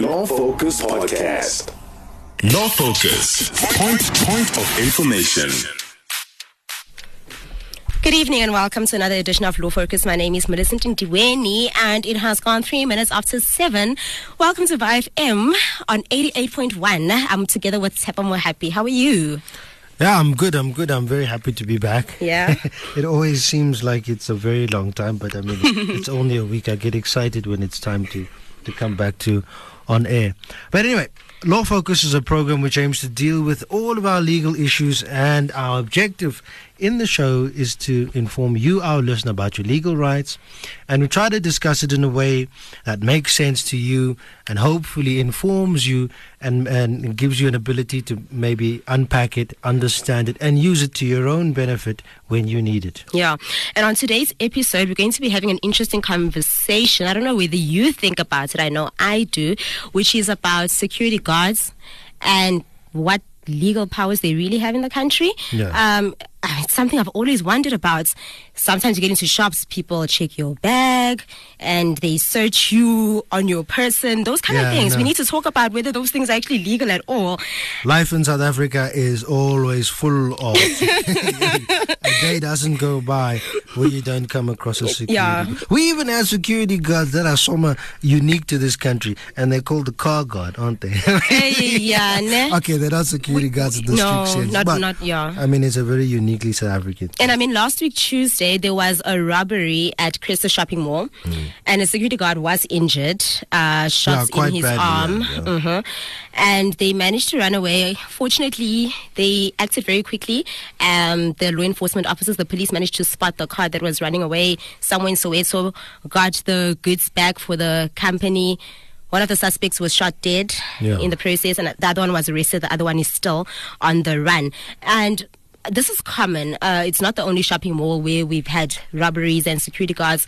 Law Focus Podcast. Law Focus. Point, point of information. Good evening and welcome to another edition of Law Focus. My name is Millicent Ndiweni and it has gone three minutes after seven. Welcome to VFM on 88.1. I'm together with Tshepo Mohapi. How are you? Yeah, I'm good. I'm good. I'm very happy to be back. Yeah. it always seems like it's a very long time, but I mean, it's only a week. I get excited when it's time to, to come back to on air. But anyway, Law Focus is a program which aims to deal with all of our legal issues, and our objective in the show is to inform you, our listener, about your legal rights. And we try to discuss it in a way that makes sense to you and hopefully informs you and, and gives you an ability to maybe unpack it, understand it, and use it to your own benefit when you need it. Yeah. And on today's episode, we're going to be having an interesting conversation. I don't know whether you think about it, I know I do, which is about security guards and what legal powers they really have in the country. Yeah. Um, it's something I've always wondered about. Sometimes you get into shops, people check your bag and they search you on your person, those kind Yeah, of things. We need to talk about whether those things are actually legal at all. Life in South Africa is always full of. a day doesn't go by where you don't come across a security. Yeah. guard. We even have security guards that are somewhat unique to this country, and they're called the car guard, aren't they? Hey, yeah, ne? okay, they're not security guards in the no, sense, not- but not- yeah. I mean, it's a very uniquely South African. And I mean, last week Tuesday there was a robbery at Crystal Shopping Mall, and a security guard was injured, uh, shots quite in his badly, arm, yeah, yeah. Mhm. and they managed to run away. Fortunately, they acted very quickly. Um, the law enforcement officers, the police, managed to spot the car that was running away somewhere in Soweto, got the goods back for the company. One of the suspects was shot dead Yeah. in the process, and the other one was arrested. The other one is still on the run. And this is common. Uh, it's not the only shopping mall where we've had robberies and security guards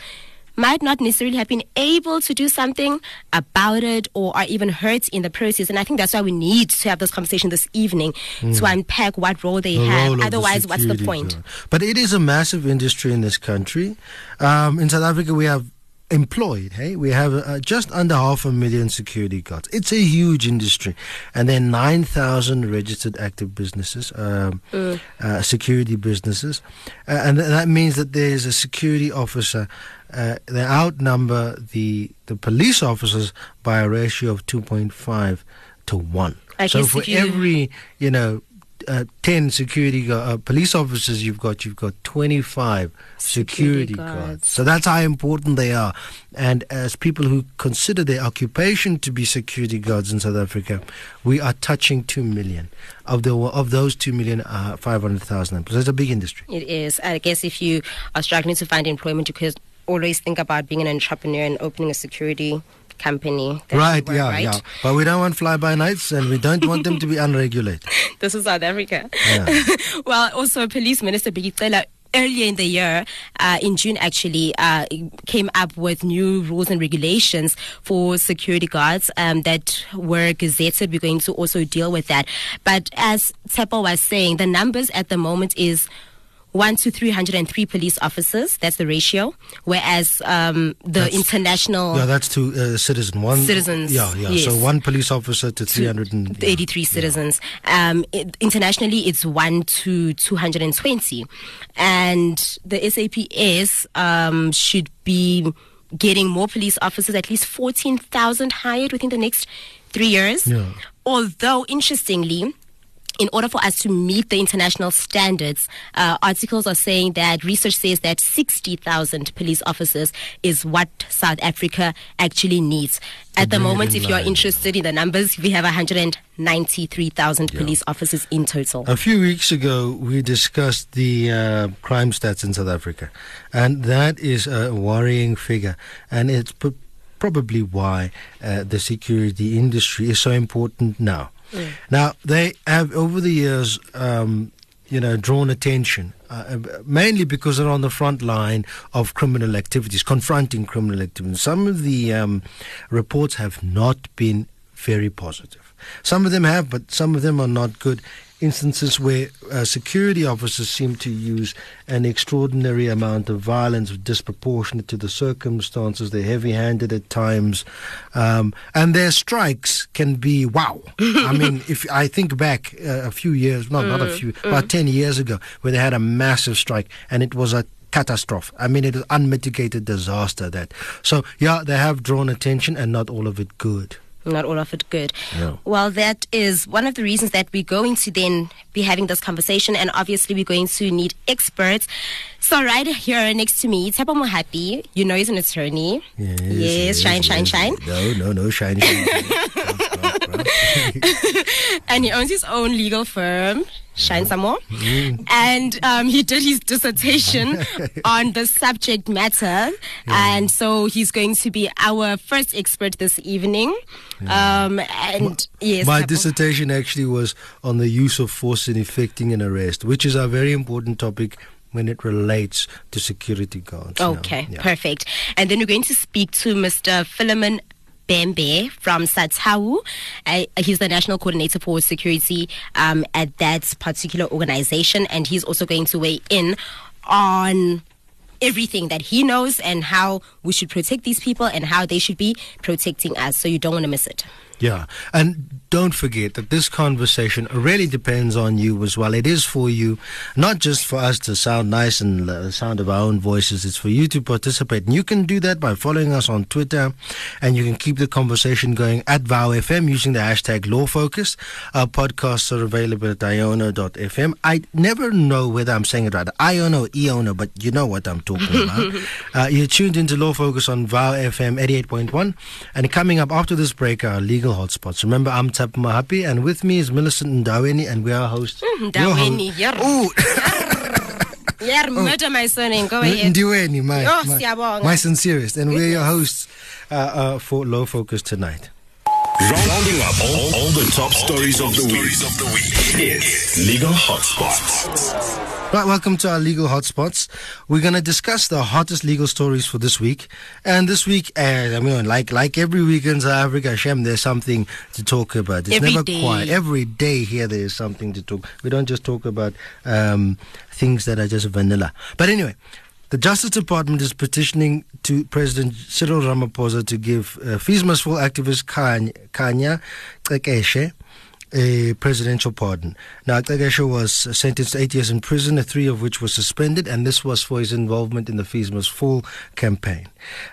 might not necessarily have been able to do something about it or are even hurt in the process. And I think that's why we need to have this conversation this evening to unpack what role they Hmm. the have. role of the Otherwise, what's the point? guard. But it is a massive industry in this country. Um, in South Africa, we have employed, hey, we have uh, just under half a million security guards. It's a huge industry, and then nine thousand registered active businesses, um, uh, security businesses, uh, and th- that means that there's a security officer. Uh, they outnumber the the police officers by a ratio of two point five to one. I so for every you know uh, 10 security uh, police officers you've got you've got 25 security, Security guards. guards. so that's how important they are and as people who consider their occupation to be security guards in South Africa we are touching 2 million of the of those 2 million uh, 500,000 employees it's a big industry It is. I guess if you are struggling to find employment, you could always think about being an entrepreneur and opening a security company. right yeah right? yeah but we don't want fly by nights and we don't want them to be unregulated This is South Africa. Yeah. well, also Police Minister Bheki Cele earlier in the year, uh, in June actually, uh, came up with new rules and regulations for security guards um, that were gazetted. We're going to also deal with that. But as Tshepo was saying, the numbers at the moment is one to 303 police officers. That's the ratio. Whereas um, the That's- international yeah that's to uh, citizen one Citizens, yeah yeah yes. so one police officer to 300 and, to 83 citizens. Um, it, internationally, it's 1 to 220. And the SAPS um, should be getting more police officers, at least 14,000 hired within the next three years. Yeah. Although, interestingly, in order for us to meet the international standards, uh, articles are saying that research says that 60,000 police officers is what South Africa actually needs. At the moment, if you're interested in the numbers, we have 193,000 police officers in total. A few weeks ago, we discussed the uh, crime stats in South Africa, and that is a worrying figure, and it's p- probably why uh, the security industry is so important now. Now, they have over the years, um, you know, drawn attention. Uh, mainly because they're on the front line of criminal activities, confronting criminal activities. Some of the um, reports have not been very positive. Some of them have, but some of them are not good. Instances where uh, security officers seem to use an extraordinary amount of violence disproportionate to the circumstances. They're heavy handed at times. Um, and their strikes can be wow. I mean, if I think back uh, a few years, not, not a few, about 10 years ago, where they had a massive strike and it was a catastrophe. I mean, it is unmitigated disaster that. So, yeah, they have drawn attention and not all of it good. Not all of it good. No. Well, that is one of the reasons that we're going to then be having this conversation, and obviously we're going to need experts. So right here next to me, Tshepo Mohapi, you know he's an attorney. Yes, shine, shine, shine. No, no, no, shine, shine. and he owns his own legal firm, Shine Some More. And um, he did his dissertation on the subject matter. And so he's going to be our first expert this evening. Um, and yes, My dissertation actually was on the use of force in effecting an arrest, which is a very important topic when it relates to security guards. Okay, Yeah. perfect. And then we're going to speak to Mr. Philemon Bembe from SATAWU. Uh, he's the national coordinator for security um, at that particular organization, and he's also going to weigh in on everything that he knows and how we should protect these people and how they should be protecting us. So you don't want to miss it. Yeah, and don't forget that this conversation really depends on you as well. It is for you, not just for us to sound nice and the sound of our own voices. It's for you to participate. And you can do that by following us on Twitter, and you can keep the conversation going at Vow FM using the hashtag LawFocus. Our podcasts are available at iono.fm. I never know whether I'm saying it right, Iono, Iono, but you know what I'm talking about. uh, you're tuned into Law Focus on Vow FM 88.1, and coming up after this break our legal hotspots. Remember, I'm Tshepo Mohapi, and with me is Millicent Ndaweni, and we are hosts. your Ndaweni, host- yeah. Ooh, Yeah, murder my surname. Go ahead. Ndiweni, my, Oh, my, my sincerest, and we're your hosts uh, uh, for Law Focus tonight. Rounding up all, all the top stories of the week. It's Legal Hotspots. Right, welcome to our legal hotspots. We're going to discuss the hottest legal stories for this week. And this week, uh, I mean, like like every week in South Africa, Shem, there's something to talk about. It's Every never day. quiet. Every day here, there is something to talk. We don't just talk about um, things that are just vanilla. But anyway, the Justice Department is petitioning to President Cyril Ramaphosa to give uh, Fees Must Fall activist Kanya, Kanya a presidential pardon. Now, Cekeshe was sentenced to eight years in prison, three of which were suspended, and this was for his involvement in the Fees Must Fall campaign.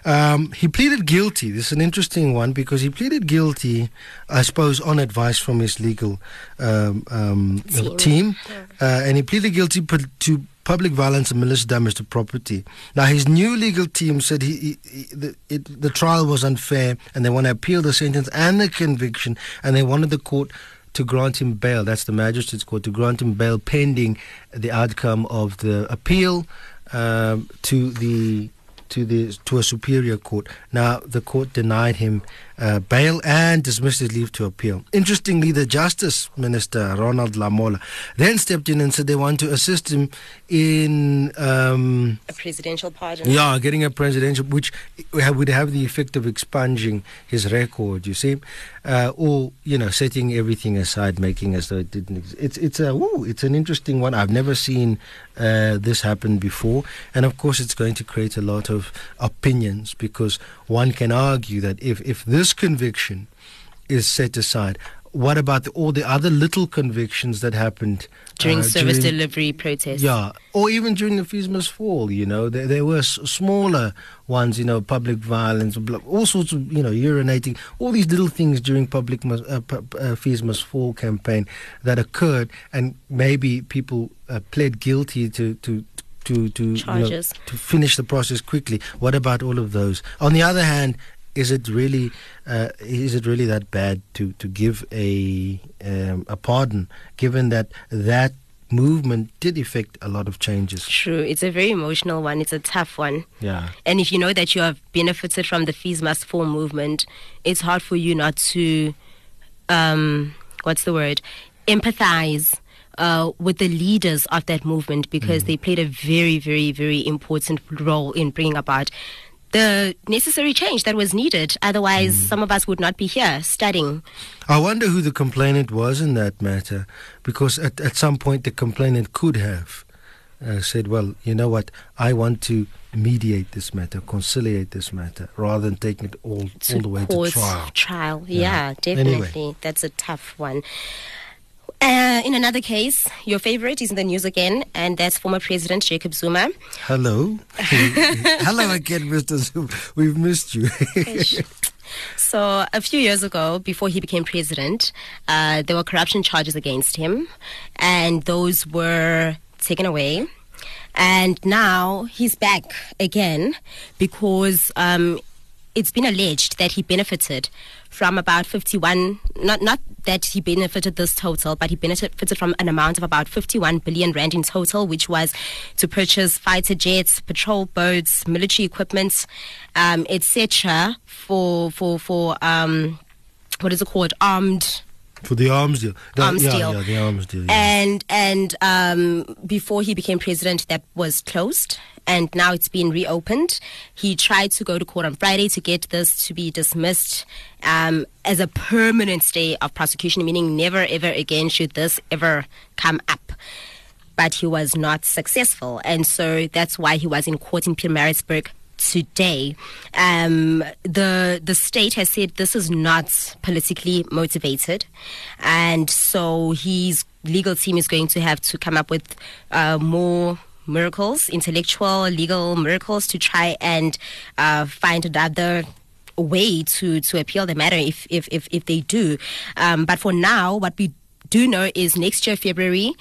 Um, he pleaded guilty. This is an interesting one because he pleaded guilty, I suppose, on advice from his legal um, um, Team. team, uh, and he pleaded guilty to public violence and malicious damage to property. Now, his new legal team said he, he, he the, it, the trial was unfair, and they want to appeal the sentence and the conviction, and they wanted the court to grant him bail. That's the magistrate's court to grant him bail pending the outcome of the appeal um, to the to the to a superior court. Now the court denied him uh, bail and dismissed his leave to appeal. Interestingly, the Justice Minister Ronald Lamola then stepped in and said they want to assist him in. Um, A presidential pardon. yeah, getting a presidential, which would have the effect of expunging his record. You see, uh, or you know, setting everything aside, making as though it didn't. Exist. It's it's a woo, it's an interesting one. I've never seen uh, this happen before, and of course, it's going to create a lot of opinions because one can argue that if if this conviction is set aside. What about the, all the other little convictions that happened During uh, service during- delivery protests. yeah, or even during the Fees Must Fall, you know, there, there were s- smaller ones, you know, public violence, all sorts of, you know, urinating, all these little things during public uh, uh, Fees Must Fall campaign that occurred, and maybe people uh, pled guilty to to. To, to, you know, Charges. to finish the process quickly. What about all of those? On the other hand, is it really uh, is it really that bad to to give a um, a pardon, given that that movement did effect a lot of changes? True. It's a very emotional one. It's a tough one. Yeah, And if you know that you have benefited from the Fees Must Fall movement, it's hard for you not to, um, what's the word, empathize uh, with the leaders of that movement because they played a very, very, very important role in bringing about the necessary change that was needed. Otherwise, Mm. some of us would not be here studying. I wonder who the complainant was in that matter, because at, at some point the complainant could have uh, said, well, you know what, I want to mediate this matter, conciliate this matter, rather than taking it all, to all the way to trial. trial. Yeah. Yeah, Anyway. definitely. That's a tough one. Uh, in another case, your favorite is in the news again, and that's former President Jacob Zuma. Hello. Hello again, Mr. Zuma. We've missed you. So, a few years ago, before he became president, uh, there were corruption charges against him, and those were taken away. And now he's back again because um, it's been alleged that he benefited from about 51, not, not that he benefited this total, but he benefited from an amount of about 51 billion rand in total, which was to purchase fighter jets, patrol boats, military equipment, um, etc. for, for, for, um, what is it called? Armed For the arms deal. The- Arms yeah, deal. Yeah, the arms deal. Yeah. and and um, before he became president, that was closed, and now it's been reopened. He tried to go to court on Friday to get this to be dismissed um, as a permanent stay of prosecution, meaning never ever again should this ever come up. But he was not successful, and so that's why he was in court in Pietermaritzburg today. Um, the the state has said this is not politically motivated, and so his legal team is going to have to come up with uh, more miracles, intellectual, legal miracles, to try and uh, find another way to to appeal the matter if if if, if they do. Um, but for now, what we do know is next year February,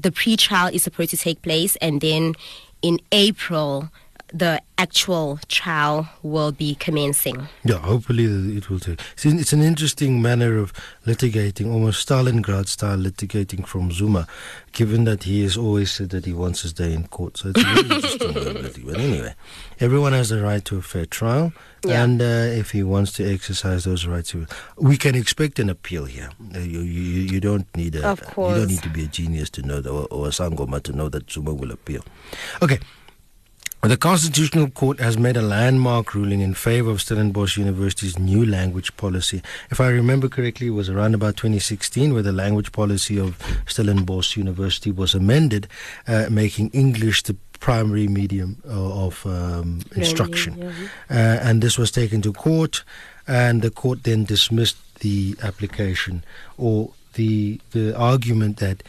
the pre-trial is supposed to take place, and then in April. The actual trial will be commencing. Yeah, hopefully it will take. It's, an- it's an interesting manner of litigating, almost Stalingrad style litigating from Zuma, given that he has always said that he wants his day in court. So it's really interesting. But anyway, everyone has the right to a fair trial, Yeah. and uh, if he wants to exercise those rights, we can expect an appeal here. Uh, you, you, you don't need a, Of you don't need to be a genius to know that, or, or a sangoma to know that Zuma will appeal. Okay. The Constitutional Court has made a landmark ruling in favor of Stellenbosch University's new language policy. If I remember correctly, it was around about 2016 where the language policy of Stellenbosch University was amended, uh, making English the primary medium uh, of um, instruction. Uh, and this was taken to court, and the court then dismissed the application or the the argument that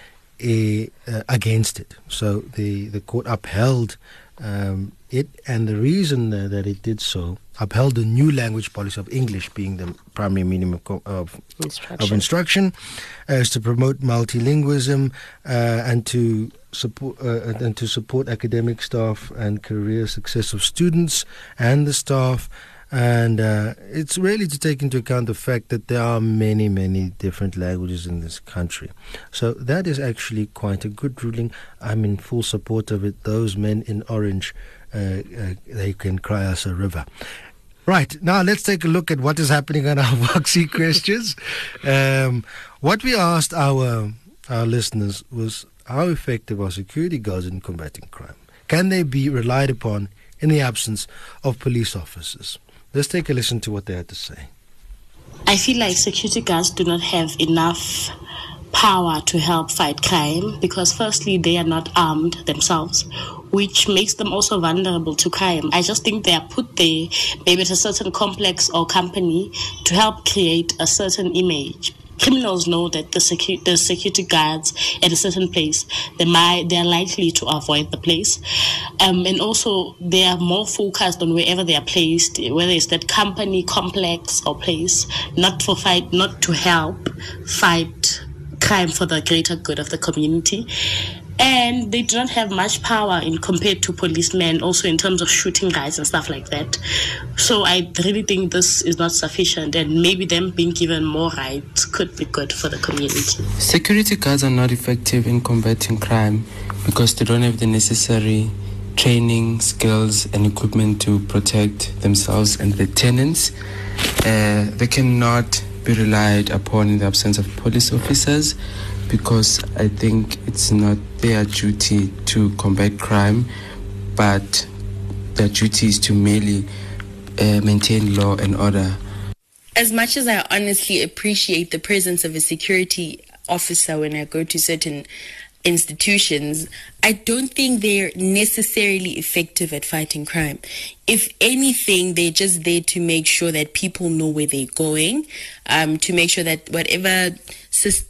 uh, uh, against it. So the the court upheld um, it, and the reason uh, that it did so upheld the new language policy of English being the primary medium of, co- of of Instruction. instruction uh, is to promote multilingualism uh, and to support uh, and to support academic staff and career success of students and the staff and uh, it's really to take into account the fact that there are many many different languages in this country so that is actually quite a good ruling i'm in full support of it those men in orange uh, uh, they can cry us a river Right, now let's take a look at what is happening on our Voxy questions. Um, what we asked our, our listeners was how effective are security guards in combating crime? Can they be relied upon in the absence of police officers? Let's take a listen to what they had to say. I feel like security guards do not have enough power to help fight crime because, firstly, they are not armed themselves, which makes them also vulnerable to crime. I just think they are put there, maybe at a certain complex or company, to help create a certain image. Criminals know that the, secu- the security guards at a certain place, they might they are likely to avoid the place, um, and also they are more focused on wherever they are placed, whether it's that company complex or place, not for fight, not to help fight crime for the greater good of the community. And they do not have much power in compared to policemen, also in terms of shooting guys and stuff like that. So I really think this is not sufficient, and maybe them being given more rights could be good for the community. Security guards are not effective in combating crime because they don't have the necessary training, skills, and equipment to protect themselves and their tenants. Uh, they cannot be relied upon in the absence of police officers because I think it's not their duty to combat crime, but their duty is to merely uh, maintain law and order. As much as I honestly appreciate the presence of a security officer when I go to certain institutions, I don't think they're necessarily effective at fighting crime. If anything, they're just there to make sure that people know where they're going, um, to make sure that whatever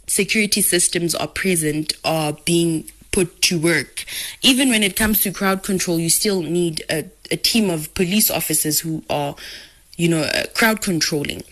security systems are present are being put to work. Even when it comes to crowd control, you still need a, a team of police officers who are, you know, uh, crowd controlling.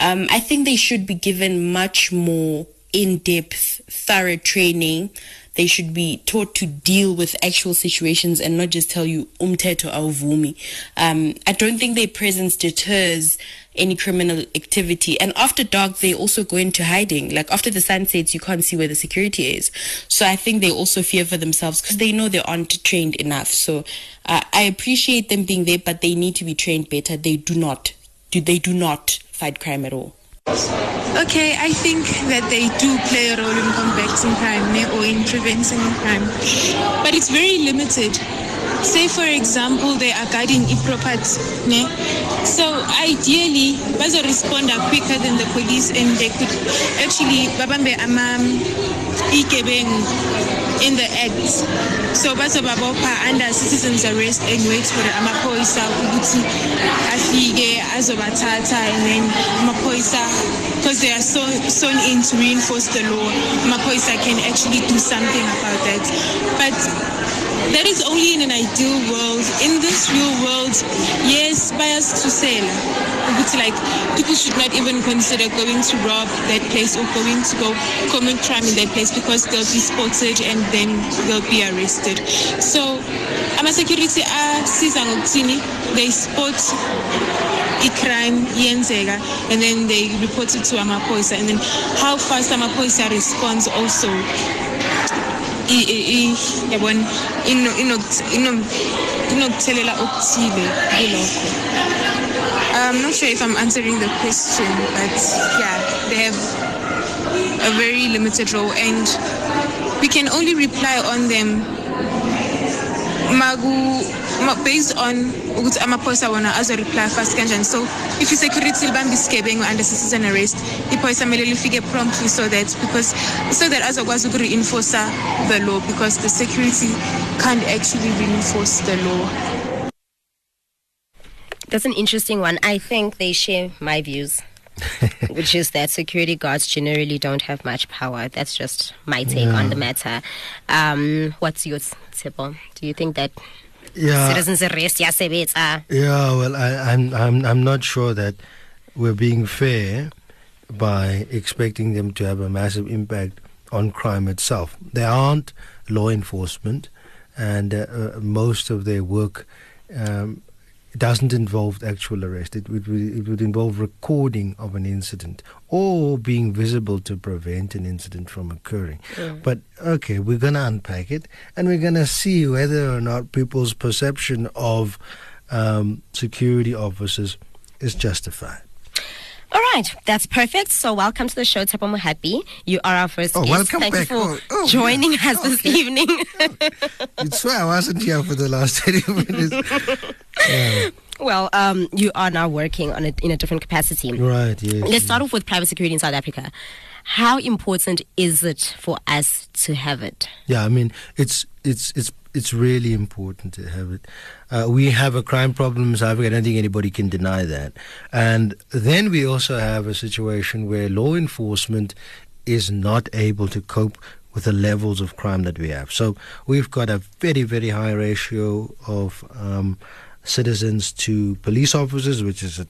Um, I think they should be given much more in depth, thorough training they should be taught to deal with actual situations and not just tell you umteto awuvumi. Um, I don't think their presence deters any criminal activity. And after dark, they also go into hiding. Like after the sun sets, you can't see where the security is. So I think they also fear for themselves because they know they aren't trained enough. So uh, I appreciate them being there, but they need to be trained better. They do not. Do they do not fight crime at all? Okay, I think that they do play a role in combating crime or in preventing crime, but it's very limited. Say, for example, they are guarding a property. Ne? So ideally, bazo respond quicker than the police and they could actually babambe amam ikebeng in the act so bazobabopha under citizens arrest and wait for the amaphoyisa ukuthi afike azobathatha and then amaphoyisa because they are so sewn in to reinforce the law amaphoyisa can actually do something about that but that is only in an ideal world. In this real world, yes, bias to sell. It's like people should not even consider going to rob that place or going to go commit crime in that place because they'll be spotted and then they'll be arrested. So ama-security asiza ngokuthini they spot i-crime yenzeka and then they report it to amaphoyisa and then how fast amaphoyisa responds also yabona inokuthelela okuthile kulokho I'm not sure if I'm answering the question, but yeah, they have a very limited role, and we can only reply on them. Magu based on ukuthi amaphoyisa wona azo-reply fast kanjani so if i-security libambe isigebengu under citizen arrest iphoyisa kumele lifike promptly so that because so that azokwazi uku-reinforce the law because the security can't actually reinforce the law that's an interesting one i think they share my views which is that security guards generally don't have much power. That's just my take yeah. on the matter. Um, what's yours, Tshepo? Do you think that yeah. citizens arrest Yeah, well, I, I'm, I'm, I'm not sure that we're being fair by expecting them to have a massive impact on crime itself. They aren't law enforcement, and uh, uh, most of their work um, it doesn't involve actual arrest. It would it would involve recording of an incident or being visible to prevent an incident from occurring. Mm. But okay, we're going to unpack it and we're going to see whether or not people's perception of um, security officers is justified. All right, that's perfect. So welcome to the show, Tshepo Mohapi. You are our first oh, guest. Welcome Thank back. you for oh, oh, joining yeah. us this evening. You'd swear I wasn't here for the last 30 minutes. Yeah. Well, um, you are now working on a, in a different capacity. Right, yes. Let's start off with private security in South Africa. How important is it for us to have it? Yeah, I mean, it's it's it's it's really important to have it. Uh, we have a crime problem in South Africa. I don't think anybody can deny that. And then we also have a situation where law enforcement is not able to cope with the levels of crime that we have. So we've got a very, very high ratio of um, citizens to police officers, which is at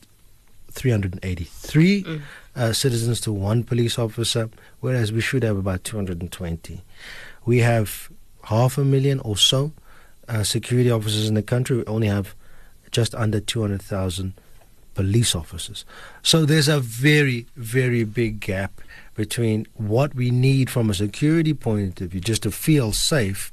383 mm. uh, citizens to one police officer, whereas we should have about 220. We have half a million or so uh, security officers in the country. We only have just under 200,000 police officers. So there's a very, very big gap between what we need from a security point of view, just to feel safe,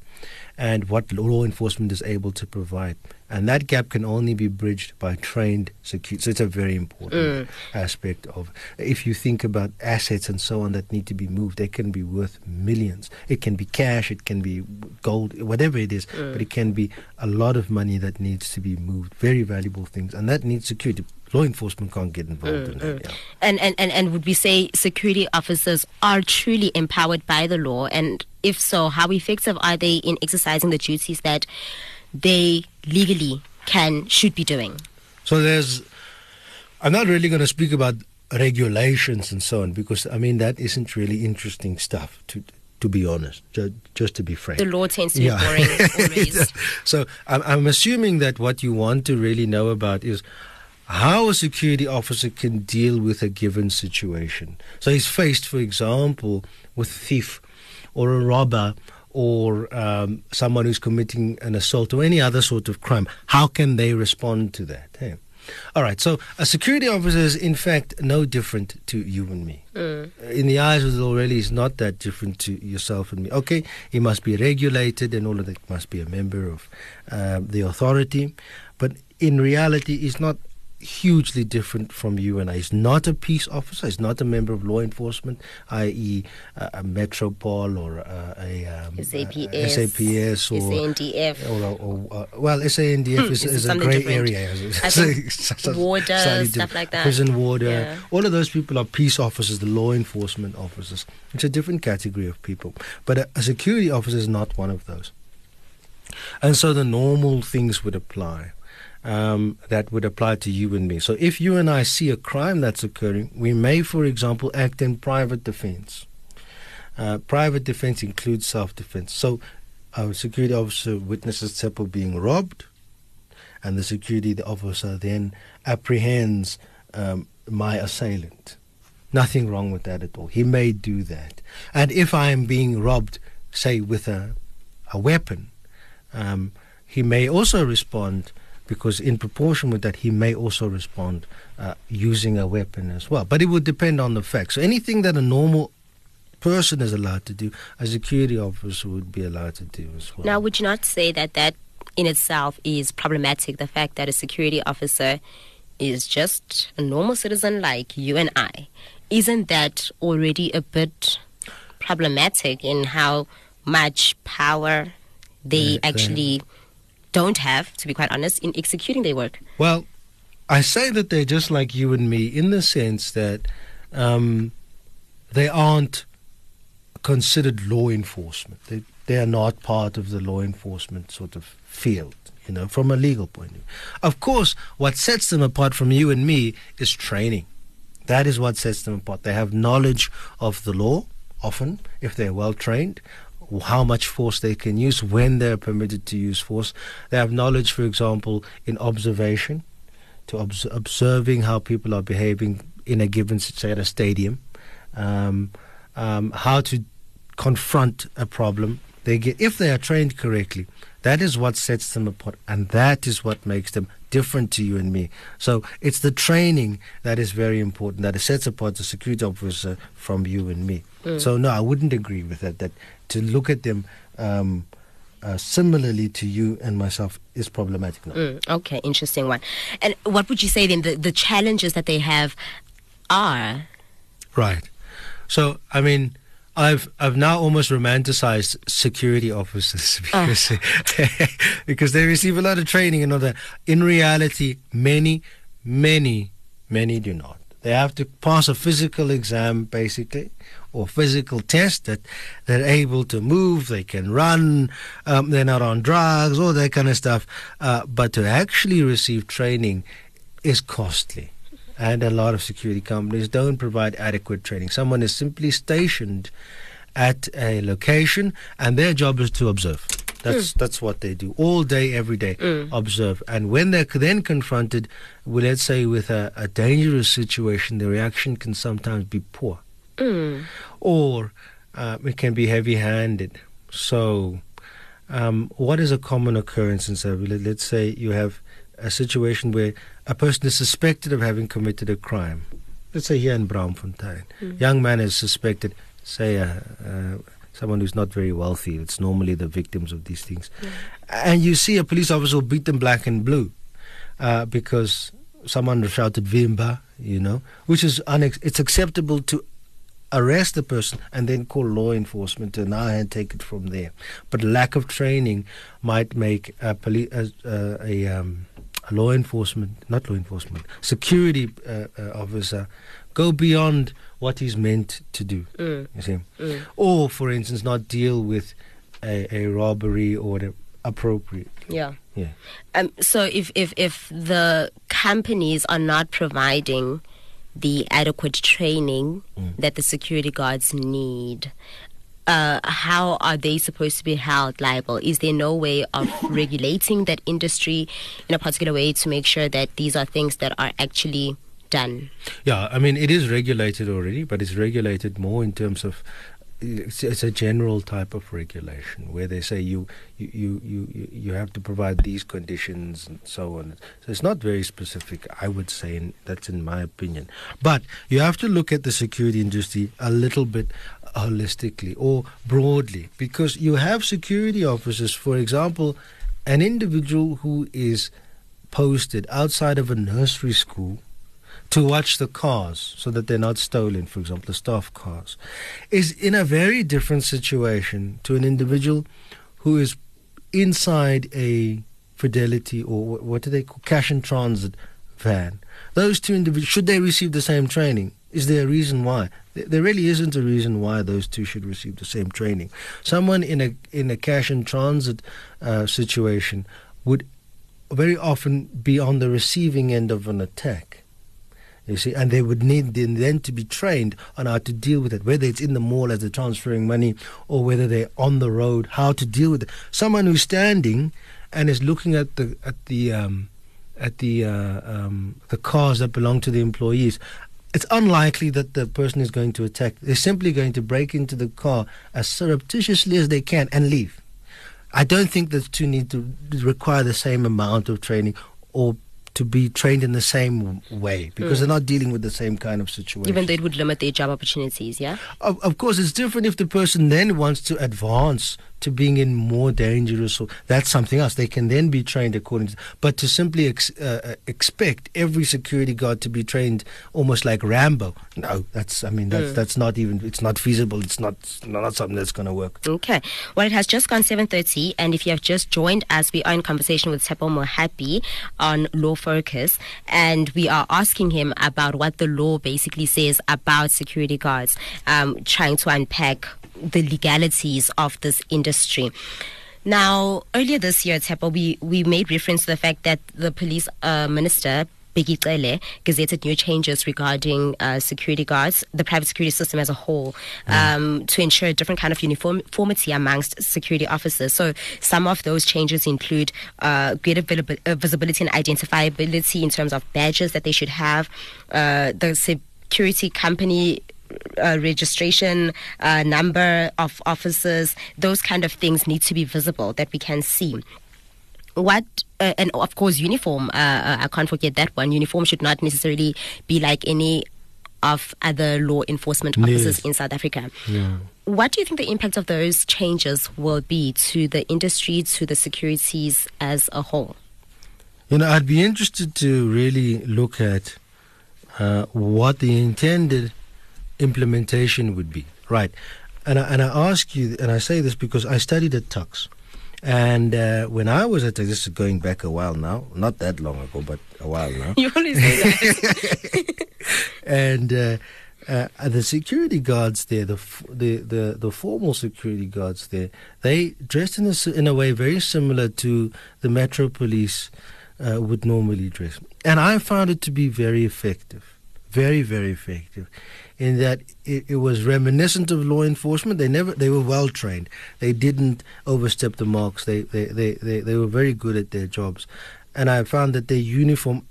and what law enforcement is able to provide. And that gap can only be bridged by trained security. So it's a very important mm. aspect of. If you think about assets and so on that need to be moved, they can be worth millions. It can be cash, it can be gold, whatever it is, mm. but it can be a lot of money that needs to be moved. Very valuable things, and that needs security. Law enforcement can't get involved mm, in that. Yeah. And, and, and, and would we say security officers are truly empowered by the law? And if so, how effective are they in exercising the duties that they legally can, should be doing? So there's, I'm not really going to speak about regulations and so on because I mean that isn't really interesting stuff to to be honest, ju- just to be frank. The law tends to be boring always. so I'm, I'm assuming that what you want to really know about is how a security officer can deal with a given situation. So he's faced, for example, with a thief or a robber or um, someone who's committing an assault or any other sort of crime. How can they respond to that? Hey? All right, so a security officer is in fact no different to you and me. In the eyes of the law, really, is not that different to yourself and me. Okay, he must be regulated and all of that, must be a member of um, the authority, but in reality, he's not hugely different from you and I. He's not a peace officer. He's not a member of law enforcement, i.e., uh, a Metropol or uh, a um, SAPS, uh, SAPS or SANDF. or, or uh, well, SANDF is, Is it is a grey area. Warder, stuff different. like that. Prison warder. Yeah. All of those people are peace officers, the law enforcement officers. It's a different category of people. But a, a security officer is not one of those. And so the normal things would apply. Um, that would apply to you and me. So if you and I see a crime that's occurring, we may, for example, act in private defense. Uh, private defense includes self defense. So our security officer witnesses Tshepo being robbed, and the security officer then apprehends um, my assailant. Nothing wrong with that at all. He may do that. And if I am being robbed, say, with a, a weapon, um, he may also respond because, in proportion with that, he may also respond uh, using a weapon as well. But it would depend on the facts. So anything that a normal person is allowed to do, a security officer would be allowed to do as well. Now, would you not say that that in itself is problematic? The fact that a security officer is just a normal citizen like you and I. Isn't that already a bit problematic in how much power they Right, actually don't have, to be quite honest, in executing their work? Well, I say that they're just like you and me in the sense that um, they aren't considered law enforcement. They they are not part of the law enforcement sort of field, you know, from a legal point of view. Of course, what sets them apart from you and me is training. That is what sets them apart. They have knowledge of the law, often, if they're well trained, how much force they can use, when they're permitted to use force. They have knowledge, for example, in observation, to obs- observing how people are behaving in a given, say, at a stadium, um, um, how to confront a problem. They get if they are trained correctly. That is what sets them apart, and that is what makes them different to you and me. So it's the training that is very important. That sets apart the security officer from you and me. So no, I wouldn't agree with that. That to look at them um, uh, similarly to you and myself is problematic. No. Mm, okay, interesting one. And what would you say then the, the challenges that they have are? Right. So I mean, I've I've now almost romanticized security officers because because they receive a lot of training and all that. In reality, many, many, many do not. They have to pass a physical exam, basically, or physical test that they're able to move, they can run, um, they're not on drugs, all that kind of stuff. Uh, but to actually receive training is costly and a lot of security companies don't provide adequate training. Someone is simply stationed at a location, and their job is to observe. That's that's what they do all day, every day. Observe, and when they're then confronted, with, let's say, with a, a dangerous situation, the reaction can sometimes be poor, or uh, it can be heavy-handed. So, um, what is a common occurrence in South Africa? Let's say you have a situation where a person is suspected of having committed a crime. Let's say here in Braamfontein, young man is suspected, say, uh, uh, someone who's not very wealthy. It's normally the victims of these things. And you see a police officer beat them black and blue uh, because someone shouted Vimba, you know, which is unex- it's acceptable to arrest the person and then call law enforcement and now and take it from there. But lack of training might make a, poli- a, a, um, a law enforcement, not law enforcement, security uh, uh, officer go beyond what he's meant to do. Mm. You see, Mm. or for instance, not deal with a, a robbery or the appropriate. Yeah. Yeah. Um, so if, if if the companies are not providing the adequate training Mm. that the security guards need, uh, how are they supposed to be held liable? Is there no way of regulating that industry in a particular way to make sure that these are things that are actually done? Yeah, I mean, it is regulated already, but it's regulated more in terms of it's, it's a general type of regulation where they say you you, you, you you have to provide these conditions and so on. So it's not very specific, I would say, that's in my opinion. But you have to look at the security industry a little bit holistically or broadly because you have security officers, for example, an individual who is posted outside of a nursery school to watch the cars so that they're not stolen, for example, the staff cars, is in a very different situation to an individual who is inside a fidelity or what do they call cash and transit van. Those two individuals, should they receive the same training? Is there a reason why? There- really isn't a reason why those two should receive the same training. Someone in a in a cash and transit uh, situation would very often be on the receiving end of an attack. You see, and they would need then, to be trained on how to deal with it, whether it's in the mall as they're transferring money or whether they're on the road, how to deal with it. Someone who's standing and is looking at the at the um, at the uh, um, the cars that belong to the employees. It's unlikely that the person is going to attack. They're simply going to break into the car as surreptitiously as they can and leave. I don't think the two need to require the same amount of training or to be trained in the same way because Mm. they're not dealing with the same kind of situation. Even though it would limit their job opportunities, yeah? Of, of course, it's different if the person then wants to advance to being in more dangerous. Or, that's something else. They can then be trained according to. But to simply ex, uh, uh, expect every security guard to be trained almost like Rambo, no, that's. I mean, that's Mm. that's not even. It's not feasible. It's not not something that's going to work. Okay. Well, it has just gone 7.30, and if you have just joined us, we are in conversation with Tshepo Mohapi on Law Focus, and we are asking him about what the law basically says about security guards, um, trying to unpack the legalities of this industry. Now, earlier this year, Tshepo, we, we made reference to the fact that the police uh, minister, Bheki Cele gazetted new changes regarding uh, security guards, the private security system as a whole, um, to ensure a different kind of uniformity amongst security officers. So some of those changes include uh, greater uh, visibility and identifiability in terms of badges that they should have, uh, the security company uh, registration uh, number of officers, those kind of things need to be visible that we can see. What uh, and of course uniform. Uh, uh, I can't forget that one. Uniform should not necessarily be like any of other law enforcement officers Yes. in South Africa. Yeah. What do you think the impact of those changes will be to the industry, to the securities as a whole? You know, I'd be interested to really look at uh, what the intended implementation would be. Right. And I, and I ask you, and I say this because I studied at Tuks. And uh, when I was at Tuks, this is going back a while now, not that long ago, but a while now. You always say that. and uh, uh, the security guards there, the, f- the the the formal security guards there, they dressed in a in a way very similar to the Metro Police uh, would normally dress, and I found it to be very effective, very very effective. In that it, it was reminiscent of law enforcement. They never they were well trained. They didn't overstep the marks. They they, they, they they were very good at their jobs, and I found that their uniform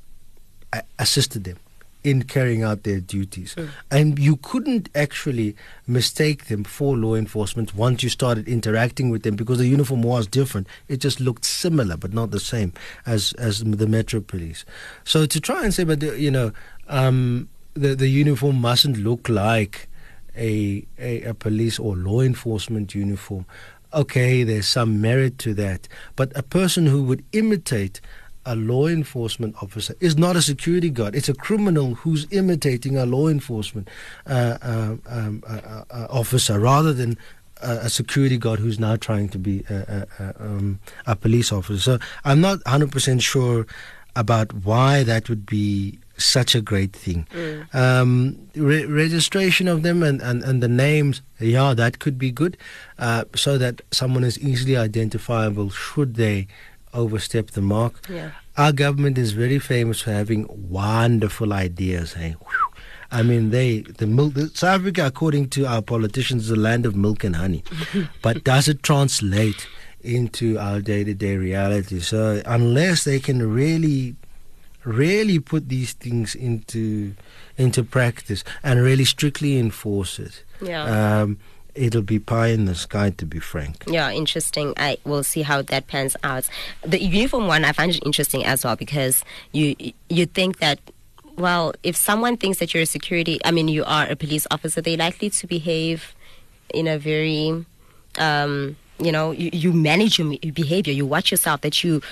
assisted them in carrying out their duties. And you couldn't actually mistake them for law enforcement once you started interacting with them because the uniform was different. It just looked similar but not the same as as the Metro Police. So to try and say, but the, you know, um, the the uniform mustn't look like a, a, a police or law enforcement uniform, okay, there's some merit to that. But a person who would imitate a law enforcement officer is not a security guard. It's a criminal who's imitating a law enforcement uh, um, um, uh, uh, officer rather than a, security guard who's now trying to be a, a, um, a police officer. So I'm not 100% sure about why that would be such a great thing. Mm. Um, re- registration of them and, and, and the names, yeah, that could be good, uh, so that someone is easily identifiable should they overstep the mark. Yeah. Our government is very famous for having wonderful ideas. Hey? I mean, they the milk. The, South Africa, according to our politicians, is the land of milk and honey. but does it translate into our day-to-day reality? So unless they can really, really put these things into into practice and really strictly enforce it, Yeah. um, it'll be pie in the sky. To be frank. Yeah, interesting. I will see how that pans out. The uniform one, I find it interesting as well because you you think that. Well, if someone thinks that you're a security, I mean, you are a police officer, they're likely to behave in a very, um, you know, you, you manage your behavior, you watch yourself that you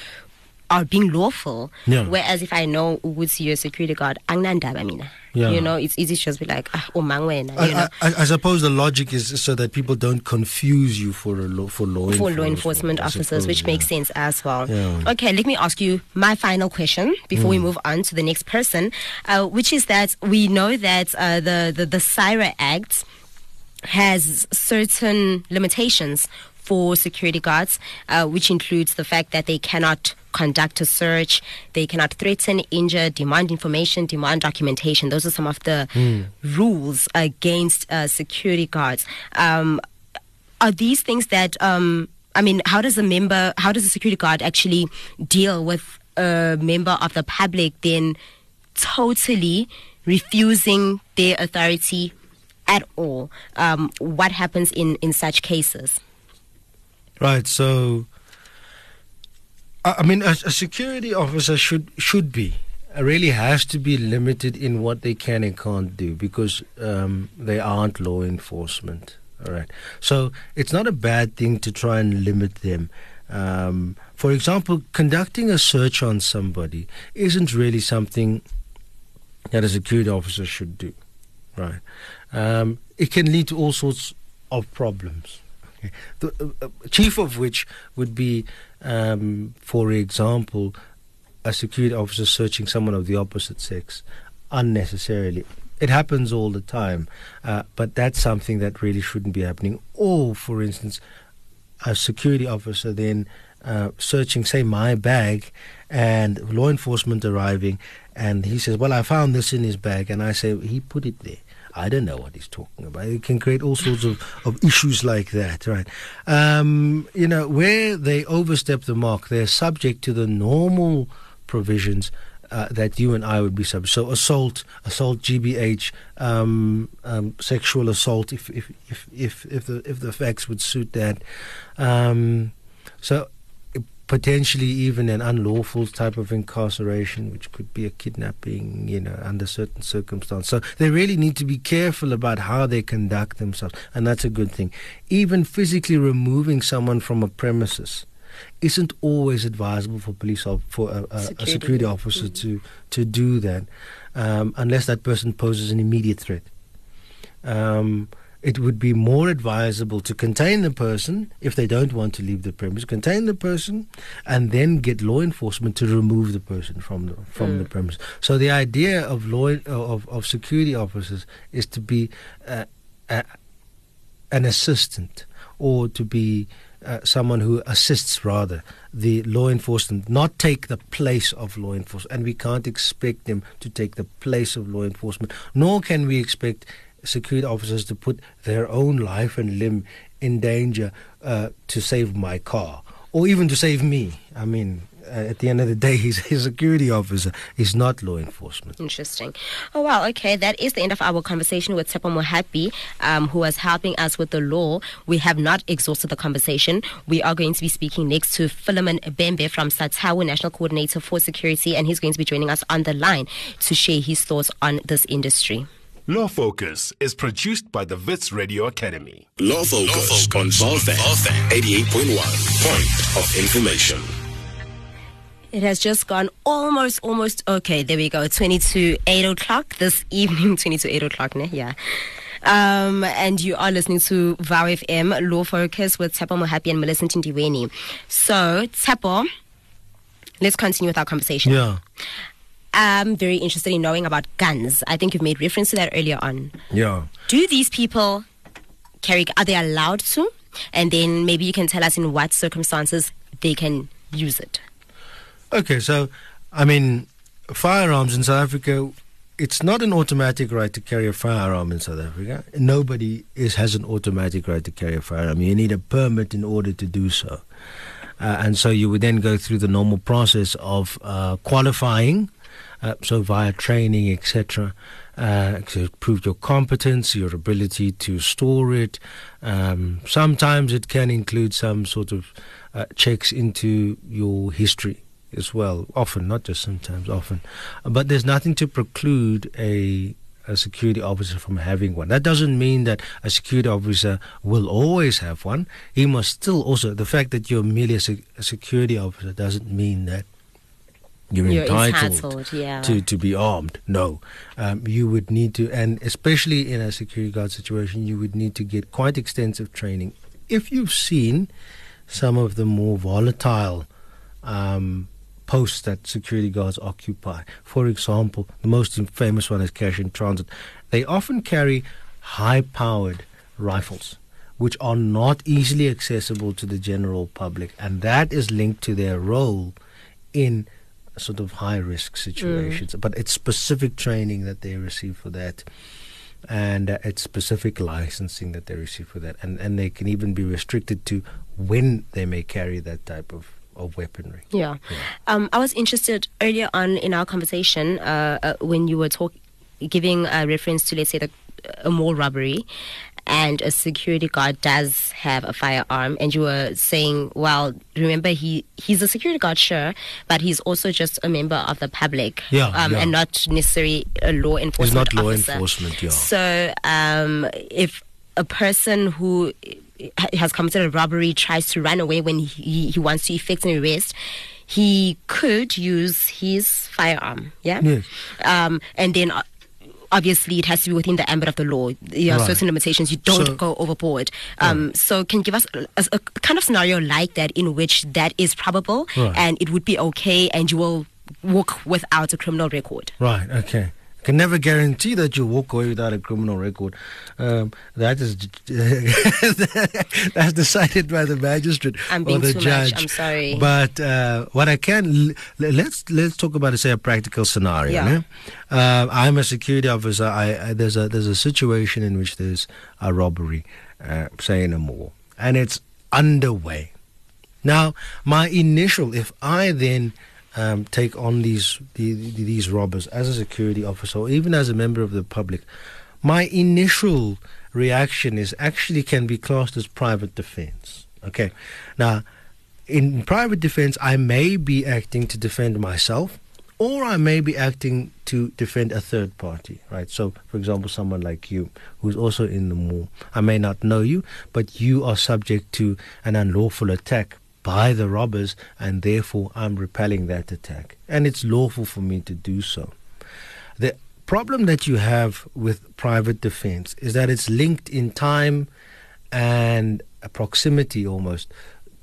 are being lawful. Yeah. Whereas if I know Woods, you're a security guard, angnandaba mina. Yeah. You know, it's easy to just be like, ah, umang wena, I, you know. I, I suppose the logic is so that people don't confuse you for a law, for law for enforcement, law enforcement officers, suppose, which yeah. makes sense as well. Yeah. Okay, let me ask you my final question before we move on to the next person, uh, which is that we know that uh, the, the the SIRA Act has certain limitations for security guards, uh, which includes the fact that they cannot conduct a search, they cannot threaten, injure, demand information, demand documentation. Those are some of the rules against uh, security guards. Um, are these things that um I mean how does a member how does a security guard actually deal with a member of the public then totally refusing their authority at all um what happens in in such cases Right. So, I, mean, a, a security officer should should be really has to be limited in what they can and can't do because um, they aren't law enforcement. All right. So it's not a bad thing to try and limit them. Um, for example, conducting a search on somebody isn't really something that a security officer should do. Right. Um, it can lead to all sorts of problems. The, uh, uh, chief of which would be, um, for example, a security officer searching someone of the opposite sex unnecessarily. It happens all the time, uh, but that's something that really shouldn't be happening. Or, for instance, a security officer then uh, searching, say, my bag, and law enforcement arriving, and he says, "Well, I found this in his bag," and I say, "He put it there." I don't know what he's talking about. It can create all sorts of, of issues like that, right? Um, you know, where they overstep the mark, they're subject to the normal provisions uh, that you and I would be subject. So assault, assault, GBH, um, um, sexual assault, if if, if if if the if the facts would suit that. Um, so potentially even an unlawful type of incarceration, which could be a kidnapping, you know, under certain circumstances. So they really need to be careful about how they conduct themselves, and that's a good thing. Even physically removing someone from a premises isn't always advisable for police op- for a, a, a Security. security officer to to do that, um, unless that person poses an immediate threat. Um, it would be more advisable to contain the person if they don't want to leave the premise, contain the person, and then get law enforcement to remove the person from the from the premise. So the idea of law of of security officers is to be uh, a, an assistant or to be uh, someone who assists rather the law enforcement, not take the place of law enforcement. And we can't expect them to take the place of law enforcement, nor can we expect security officers to put their own life and limb in danger uh, to save my car or even to save me. I mean, uh, at the end of the day, he's a security officer. He's not law enforcement. Interesting. Oh, wow. Okay. That is the end of our conversation with Tshepo Mohapi, um, who was helping us with the law. We have not exhausted the conversation. We are going to be speaking next to Philemon Bembe from SATAWU, National Coordinator for Security, and he's going to be joining us on the line to share his thoughts on this industry. Law Focus is produced by the Wits Radio Academy. Law Focus, on VOW FM 88.1. Point of information. It has just gone almost, almost okay. There we go. 22, 8 o'clock this evening. 22, 8 o'clock, ne? Yeah. Um, and you are listening to VOW FM Law Focus with Tshepo Mohapi and Millicent Ndiweni. So, Tshepo, let's continue with our conversation. Yeah. I'm very interested in knowing about guns. I think you've made reference to that earlier on. Yeah. Do these people carry, are they allowed to? And then maybe you can tell us in what circumstances they can use it. Okay, so I mean, firearms in South Africa, it's not an automatic right to carry a firearm in South Africa. Nobody is has an automatic right to carry a firearm. You need a permit in order to do so, uh, and so you would then go through the normal process of uh, qualifying, uh, so via training, etc. Uh, to prove your competence, your ability to store it. Um, sometimes it can include some sort of uh, checks into your history as well. Often, not just sometimes, often. But there's nothing to preclude a a security officer from having one. That doesn't mean that a security officer will always have one. He must still also the fact that you're merely a, sec- a security officer doesn't mean that you're, You're entitled, entitled, yeah. to to be armed. No, um, you would need to, and especially in a security guard situation, you would need to get quite extensive training. If you've seen some of the more volatile um, posts that security guards occupy, for example, the most famous one is cash in transit. They often carry high-powered rifles. Which are not easily accessible to the general public, and that is linked to their role in sort of high risk situations. But it's specific training that they receive for that, and uh, it's specific licensing that they receive for that, and and they can even be restricted to when they may carry that type of of weaponry. Yeah. Um, I was interested earlier on in our conversation uh, uh, when you were talking, giving a reference to, let's say, the, a mall robbery. And a security guard does have a firearm, and you were saying, well, remember he he's a security guard, sure, but he's also just a member of the public, Yeah, um, yeah. and not necessarily a law enforcement. he's not law officer. enforcement, yeah. So, um, if a person who has committed a robbery tries to run away when he, he wants to effect an arrest, he could use his firearm. Yeah. Yes. Um, and then. Obviously, it has to be within the ambit of the law. There are Right. certain limitations. You don't So- go overboard. Um, So, can you give us a, a- a kind of scenario like that in which that is probable Right. and it would be okay, and you will walk without a criminal record? Right. Okay. Can never guarantee that you walk away without a criminal record. Um, that is that's decided by the magistrate I'm or the too much. I'm sorry. But uh, what I can l- let's let's talk about say a practical scenario. Yeah. Uh, I'm a security officer. I, I there's a there's a situation in which there's a robbery, uh, say in a mall, and it's underway. Now, my initial, if I then um, take on these the, the- these robbers as a security officer, or even as a member of the public, my initial reaction is actually can be classed as private defense. Okay, now in private defense, I may be acting to defend myself, or I may be acting to defend a third party, right? So, for example, someone like you, who's also in the mall, I may not know you, but you are subject to an unlawful attack by the robbers, and therefore I'm repelling that attack. And it's lawful for me to do so. The problem that you have with private defense is that it's linked in time and a proximity almost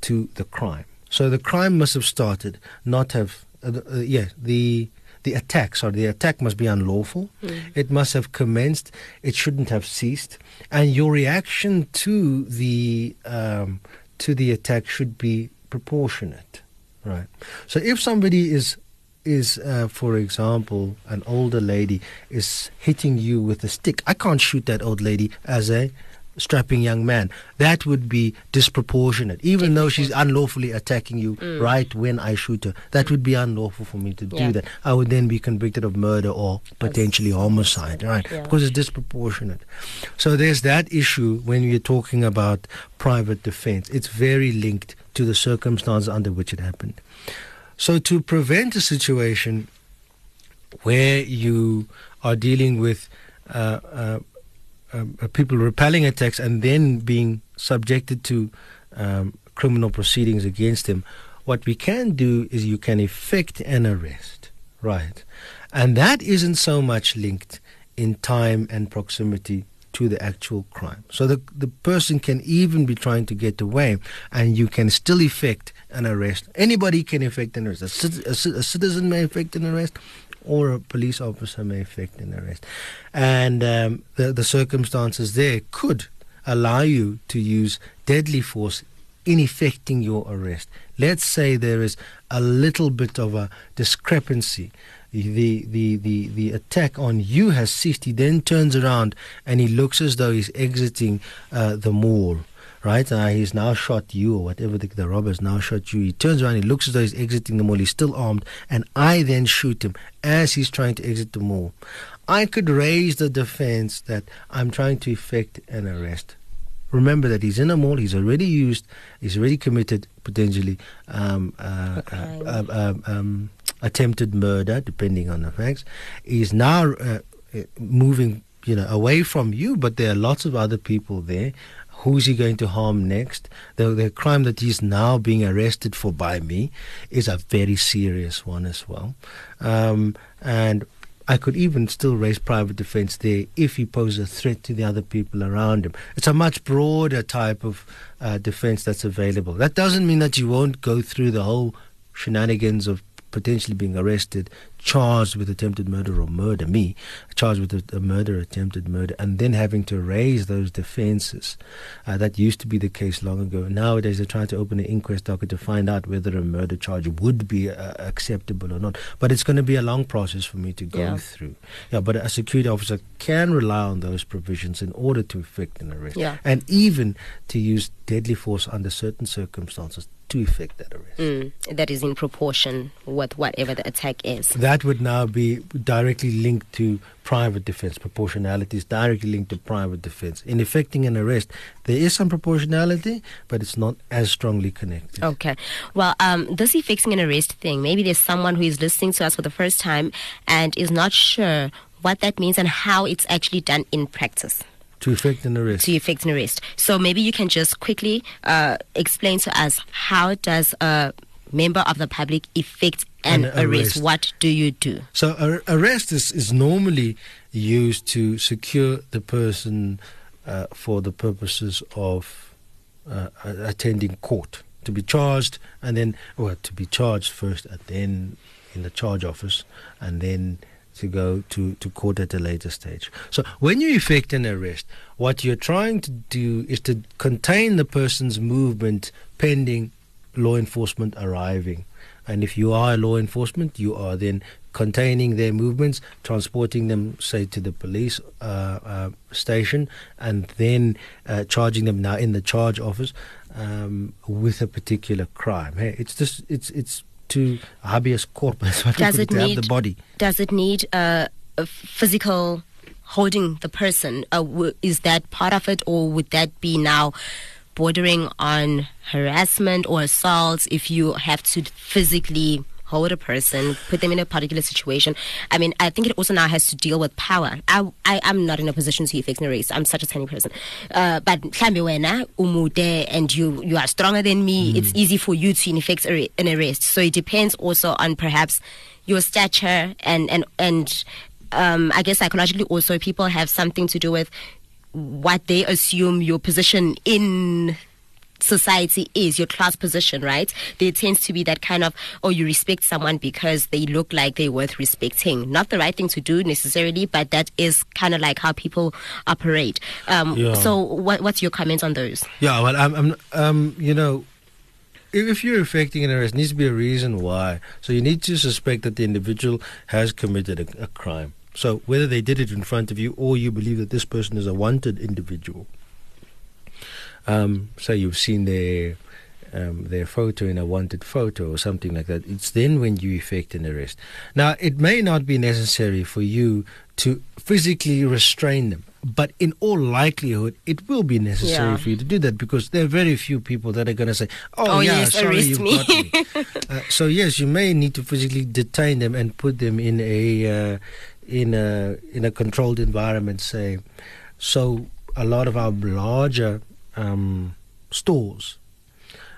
to the crime. So the crime must have started, not have, uh, uh, yeah, the the attack. Sorry, the attack must be unlawful. It must have commenced. It shouldn't have ceased. And your reaction to the um, to the attack should be proportionate, right? So if somebody is is, uh, for example, an older lady is hitting you with a stick, I can't shoot that old lady as a strapping young man. That would be disproportionate, even though she's unlawfully attacking you right when I shoot her. That would be unlawful for me to do that. I would then be convicted of murder or potentially homicide, right? Yeah. Because it's disproportionate. So there's that issue when you're talking about private defense. It's very linked to the circumstances under which it happened. So to prevent a situation where you are dealing with uh, uh, um, uh, people repelling attacks and then being subjected to um, criminal proceedings against them, what we can do is you can effect an arrest, right? And that isn't so much linked in time and proximity to the actual crime. So the, the person can even be trying to get away and you can still effect an arrest. Anybody can effect an arrest. A, a, a citizen may effect an arrest or a police officer may effect an arrest. And um, the, the circumstances there could allow you to use deadly force in effecting your arrest. Let's say there is a little bit of a discrepancy. The, the, the, the attack on you has ceased. He then turns around and he looks as though he's exiting uh, the mall right? Uh, he's now shot you or whatever the, the robber's now shot you. He turns around, he looks as though he's exiting the mall. He's still armed, and I then shoot him as he's trying to exit the mall. I could raise the defense that I'm trying to effect an arrest. Remember that he's in a mall. He's already used. He's already committed potentially um, uh, uh, uh, um, um, attempted murder, depending on the facts. He's now uh, uh, moving, you know, away from you. But there are lots of other people there who's he going to harm next? The, the crime that he's now being arrested for by me is a very serious one as well. Um, and I could even still raise private defense there if he poses a threat to the other people around him. It's a much broader type of uh, defense that's available. That doesn't mean that you won't go through the whole shenanigans of potentially being arrested, charged with attempted murder or murder, me, charged with a, a murder, attempted murder, and then having to raise those defenses. Uh, that used to be the case long ago. Nowadays, they're trying to open an inquest docket to find out whether a murder charge would be uh, acceptable or not. But it's going to be a long process for me to go Yeah. through. Yeah, but a security officer can rely on those provisions in order to effect an arrest, Yeah. and even to use deadly force under certain circumstances to effect that arrest. Mm, that is in proportion with whatever the attack is. That would now be directly linked to private defense. Proportionality is directly linked to private defense. In effecting an arrest, there is some proportionality, but it's not as strongly connected. Okay. Well, um, this effecting an arrest thing, maybe there's someone who is listening to us for the first time and is not sure what that means and how it's actually done in practice To effect an arrest. to effect an arrest. So maybe you can just quickly uh, explain to us how does a member of the public effect an, An arrest? arrest. What do you do? So ar- arrest is, is normally used to secure the person uh, for the purposes of uh, attending court, to be charged and then, well, to be charged first and then in the charge office and then to go to, to court at a later stage. So when you effect an arrest, what you're trying to do is to contain the person's movement pending law enforcement arriving. And if you are law enforcement, you are then containing their movements, transporting them, say, to the police uh, uh, station, and then uh, charging them now in the charge office um, with a particular crime. Hey, it's just it's it's to habeas corpus. what Does it need the body? Does it need uh, a physical holding the person? Uh, w- is that part of it, or would that be now bordering on harassment or assault if you have to physically hold a person, put them in a particular situation? I mean, I think it also now has to deal with power. I, I am not in a position to effect an arrest. I'm such a tiny person. Uh, but umude and you you are stronger than me. It's easy for you to effect an arrest. So it depends also on perhaps your stature and and and um, I guess psychologically also people have something to do with what they assume your position in society is your class position right there tends to be that kind of oh you respect someone because they look like they're worth respecting not the right thing to do necessarily but that is kind of like how people operate um, Yeah. so what, what's your comments on those Yeah, well, I'm, I'm um, you know, if, you're effecting an arrest, needs to be a reason why. So you need to suspect that the individual has committed a, a crime. So whether they did it in front of you or you believe that this person is a wanted individual. Um, so you've seen their um, their photo in a wanted photo or something like that. It's then when you effect an arrest. Now, it may not be necessary for you to physically restrain them, but in all likelihood, it will be necessary Yeah. for you to do that because there are very few people that are going to say, "Oh, Oh, yeah, yes, sorry, you've me." got me." uh, so yes, you may need to physically detain them and put them in a uh, in a in a controlled environment, say, so a lot of our larger um, stores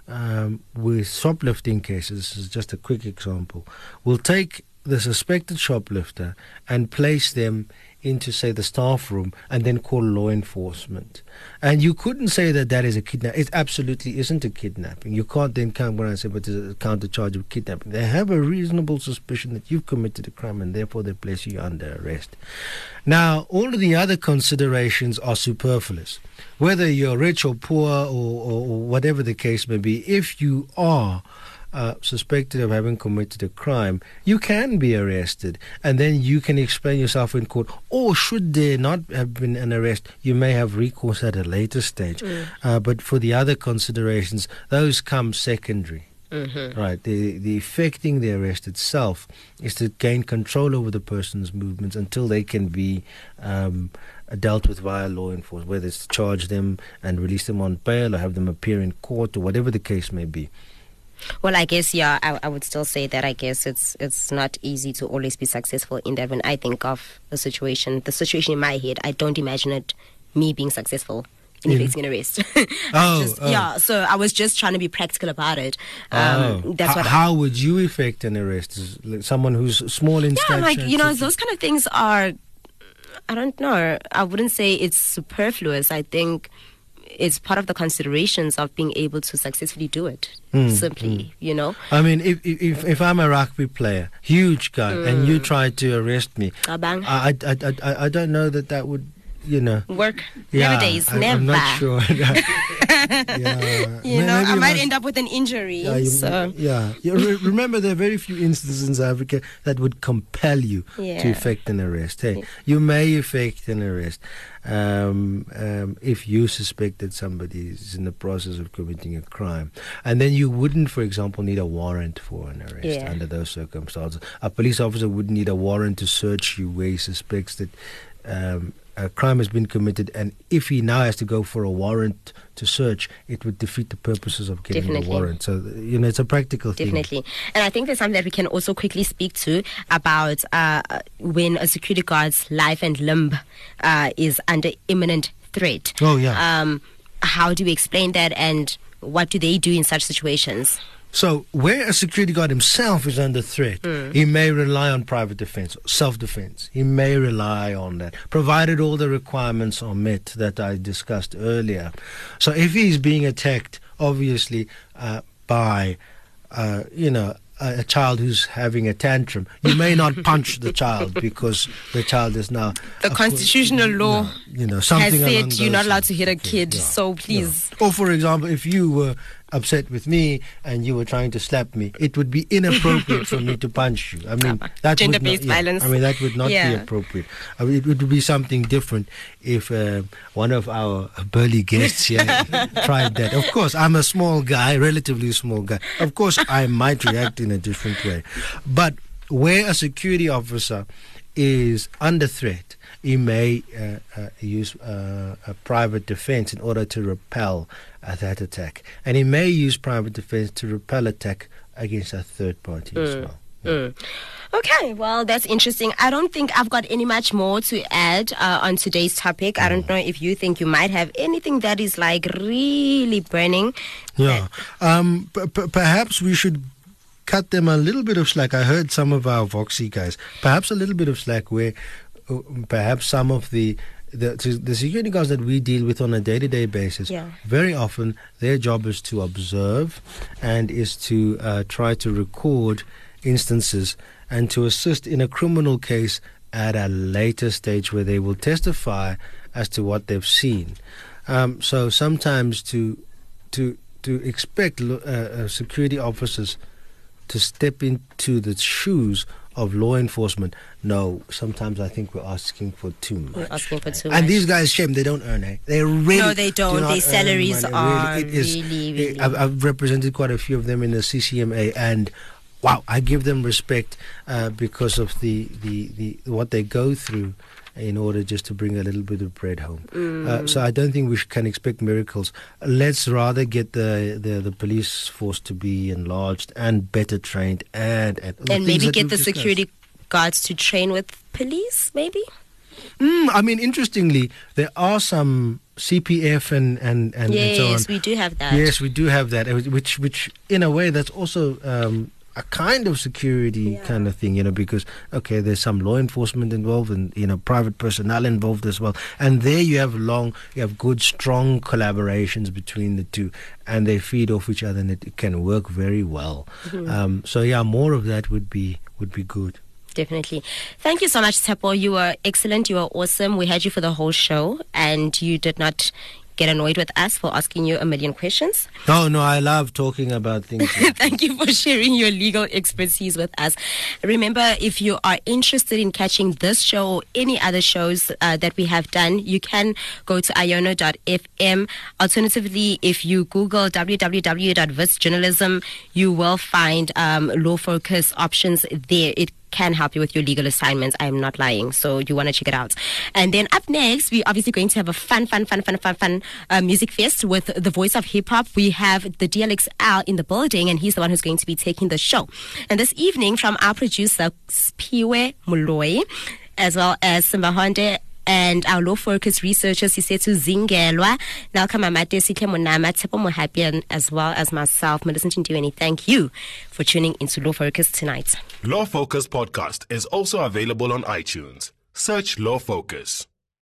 um, with shoplifting cases, this is just a quick example, will take the suspected shoplifter and place them into, say, the staff room and then call law enforcement. And you couldn't say that that is a kidnapping. It absolutely isn't a kidnapping. You can't then come when I say, but it's a counter charge of kidnapping. They have a reasonable suspicion that you've committed a crime and therefore they place you under arrest. Now, all of the other considerations are superfluous. Whether you're rich or poor or, or, or whatever the case may be, if you are uh, suspected of having committed a crime, you can be arrested and then you can explain yourself in court. Or should there not have been an arrest, you may have recourse at a later stage. Mm. Uh, but for the other considerations, those come secondary. Mm-hmm. Right. The the effecting the arrest itself is to gain control over the person's movements until they can be um, dealt with via law enforcement, whether it's to charge them and release them on bail or have them appear in court or whatever the case may be. Well, I guess yeah, I, I would still say that I guess it's it's not easy to always be successful in that. When I think of a situation, the situation in my head, I don't imagine it me being successful in Yeah. effecting an arrest. Oh, Just- oh. yeah. So I was just trying to be practical about it. Um, Oh. That's H- what. how would you effect an arrest? Someone who's small in stature. yeah, like you know, those kind of things are. I don't know. I wouldn't say it's superfluous. I think it's part of the considerations of being able to successfully do it. Mm, simply, you know. I mean, if, if if I'm a rugby player, huge guy, and Mm. you try to arrest me, I, I, I, I, I don't know that that would, you know. Work Yeah, nowadays, I, never. I'm not sure. yeah. You know, maybe I might end up with an injury. Yeah, you, so yeah. Remember, there are very few instances in South Africa that would compel you Yeah. to effect an arrest. Hey, you may effect an arrest um, um, if you suspect that somebody is in the process of committing a crime, and then you wouldn't, for example, need a warrant for an arrest under those circumstances. A police officer wouldn't need a warrant to search you where he suspects that. Um, a crime has been committed, and if he now has to go for a warrant to search, it would defeat the purposes of getting Definitely. a warrant. So, you know, it's a practical thing. Definitely. And I think there's something that we can also quickly speak to about uh, when a security guard's life and limb uh, is under imminent threat. Oh, yeah. Um, how do we explain that and what do they do in such situations? So, where a security guard himself is under threat, Mm. he may rely on private defense, self defense. He may rely on that, provided all the requirements are met that I discussed earlier. So, if he's being attacked, obviously, uh, by, uh, you know, a, a child who's having a tantrum, you may not punch the child because the child is now. The constitutional law you know, something has said you're not allowed to hit a kid, so please. or, for example, if you were upset with me and you were trying to slap me, it would be inappropriate for me to punch you. I mean, that would not, yeah. I mean, that would not be appropriate. I mean, it would be something different if uh, one of our burly guests here tried that. Of course, I'm a small guy, relatively small guy. Of course, I might react in a different way. But where a security officer is under threat, he may uh, uh, use uh, a private defense in order to repel uh, that attack. And he may use private defense to repel attack against a third party as Mm. well. Mm. Okay, well, that's interesting. I don't think I've got any much more to add uh, on today's topic. I don't know if you think you might have anything that is like really burning. Yeah. Um, p- p- perhaps we should cut them a little bit of slack. I heard some of our Voxy guys, perhaps a little bit of slack where perhaps some of the the, the security guards that we deal with on a day-to-day basis, Yeah. very often their job is to observe and is to uh, try to record instances and to assist in a criminal case at a later stage where they will testify as to what they've seen. Um, so sometimes to to to expect uh, uh, security officers to step into the shoes of law enforcement, no. Sometimes I think we're asking for too much. We're asking for too and much. these guys, shame they don't earn. Eh? They really No, they do don't. not Their salaries are really, it is, really, really- I've, I've represented quite a few of them in the CCMA, and wow, I give them respect uh, because of the, the, the what they go through in order just to bring a little bit of bread home. Uh, Mm. so I don't think we can expect miracles. Let's rather get the, the, the police force to be enlarged and better trained and, and, and maybe get the discussed. security guards to train with police, maybe? Mm, I mean, interestingly, there are some CPF and and and, yes, and so on. we do have that. Yes, we do have that, uh, which which in a way that's also. Um, a kind of security Yeah. kind of thing, you know, because okay, there's some law enforcement involved and you know private personnel involved as well, and there you have long, you have good, strong collaborations between the two, and they feed off each other, and it can work very well. Mm-hmm. Um, so yeah, more of that would be would be good. Definitely. Thank you so much, Tshepo. You were excellent. You were awesome. We had you for the whole show, and you did not get annoyed with us for asking you a million questions. No, no, I love talking about things. Thank you for sharing your legal expertise with us. Remember, if you are interested in catching this show or any other shows uh, that we have done, you can go to iono.fm. Alternatively, if you Google www.witsjournalism, you will find um, law focus options there. It can help you with your legal assignments. I am not lying. So you want to check it out. And then up next, we're obviously going to have a fun, fun, fun, fun, fun, fun uh, music fest with the voice of hip hop. We have the DLXL in the building, and he's the one who's going to be taking the show. And this evening, from our producer, Spiwe Muloi, as well as Simba Honde and our law focus researchers Sisetu Zingelwa, Nalka Mamate Sitle Munama, Tshepo Mohapian, as well as myself, Millicent Ndiweni. Thank you for tuning into Law Focus tonight. Law Focus podcast is also available on iTunes. Search Law Focus.